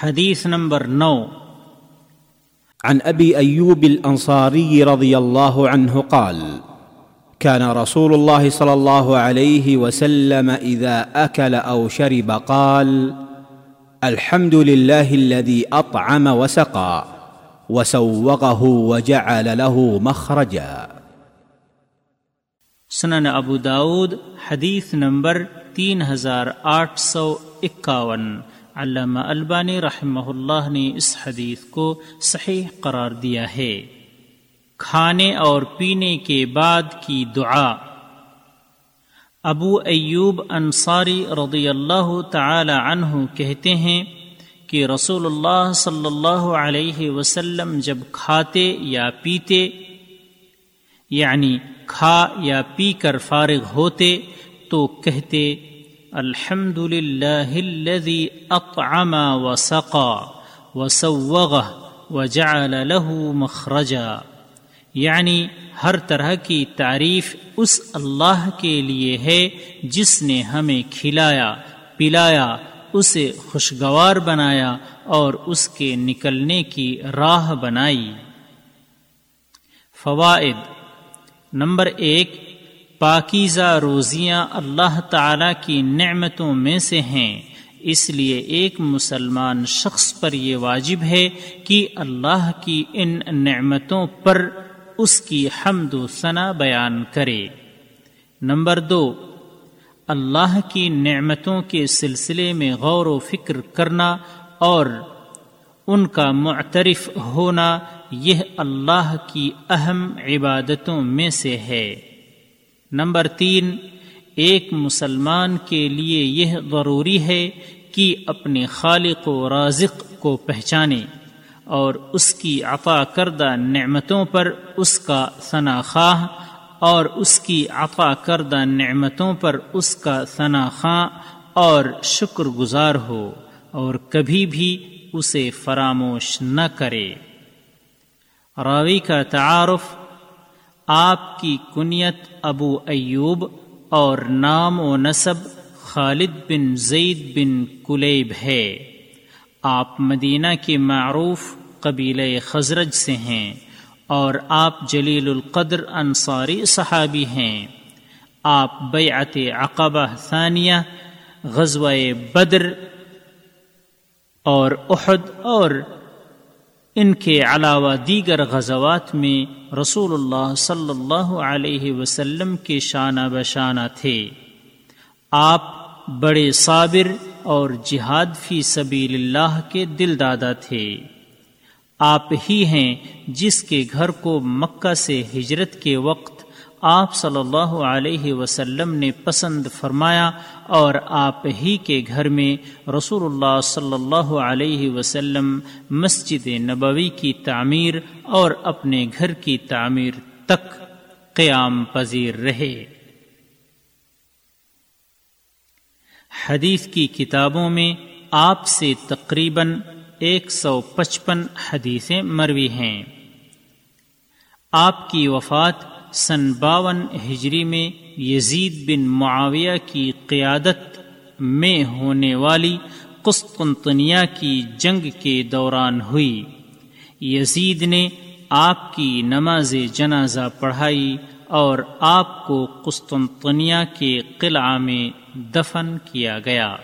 حديث نمبر نو۔ عن ابي ايوب الانصاري رضي الله عنه قال كان رسول الله صلى الله عليه وسلم اذا اكل او شرب قال الحمد لله الذي اطعم وسقى وسوغه وجعل له مخرجا. سنن ابو داود حدیث نمبر تین ہزار آٹھ سو اکاون۔ علامہ البانی رحمہ اللہ نے اس حدیث کو صحیح قرار دیا ہے۔ کھانے اور پینے کے بعد کی دعا۔ ابو ایوب انصاری رضی اللہ تعالی عنہ کہتے ہیں کہ رسول اللہ صلی اللہ علیہ وسلم جب کھاتے یا پیتے یعنی کھا یا پی کر فارغ ہوتے تو کہتے الحمد للہ اطعم و سقا و سوغ و له مخرجا. یعنی ہر طرح کی تعریف اس اللہ کے لیے ہے جس نے ہمیں کھلایا، پلایا، اسے خوشگوار بنایا اور اس کے نکلنے کی راہ بنائی۔ فوائد نمبر ایک پاکیزہ روزیاں اللہ تعالی کی نعمتوں میں سے ہیں۔ اس لیے ایک مسلمان شخص پر یہ واجب ہے کہ اللہ کی ان نعمتوں پر اس کی حمد و ثنا بیان کرے۔ نمبر دو، اللہ کی نعمتوں کے سلسلے میں غور و فکر کرنا اور ان کا معترف ہونا، یہ اللہ کی اہم عبادتوں میں سے ہے۔ نمبر تین، ایک مسلمان کے لیے یہ ضروری ہے کہ اپنے خالق و رازق کو پہچانے اور اس کی عطا کردہ نعمتوں پر اس کا ثنا خواہ اور اس کی عطا کردہ نعمتوں پر اس کا ثنا خواہ اور شکر گزار ہو اور کبھی بھی اسے فراموش نہ کرے۔ راوی کا تعارف آپ کی کنیت ابو ایوب اور نام و نصب خالد بن زید بن کلیب ہے۔ آپ مدینہ کے معروف قبیل خزرج سے ہیں اور آپ جلیل القدر انصاری صحابی ہیں۔ آپ بیعت عقبہ ثانیہ، غزوہ بدر اور احد اور ان کے علاوہ دیگر غزوات میں رسول اللہ صلی اللہ علیہ وسلم کے شانہ بشانہ تھے۔ آپ بڑے صابر اور جہاد فی سبیل اللہ کے دل دادا تھے۔ آپ ہی ہیں جس کے گھر کو مکہ سے ہجرت کے وقت آپ صلی اللہ علیہ وسلم نے پسند فرمایا اور آپ ہی کے گھر میں رسول اللہ صلی اللہ علیہ وسلم مسجد نبوی کی تعمیر اور اپنے گھر کی تعمیر تک قیام پذیر رہے۔ حدیث کی کتابوں میں آپ سے تقریباً ایک سو پچپن حدیثیں مروی ہیں۔ آپ کی وفات سن باون ہجری میں یزید بن معاویہ کی قیادت میں ہونے والی قسطنطنیہ کی جنگ کے دوران ہوئی۔ یزید نے آپ کی نماز جنازہ پڑھائی اور آپ کو قسطنطنیہ کے قلعہ میں دفن کیا گیا۔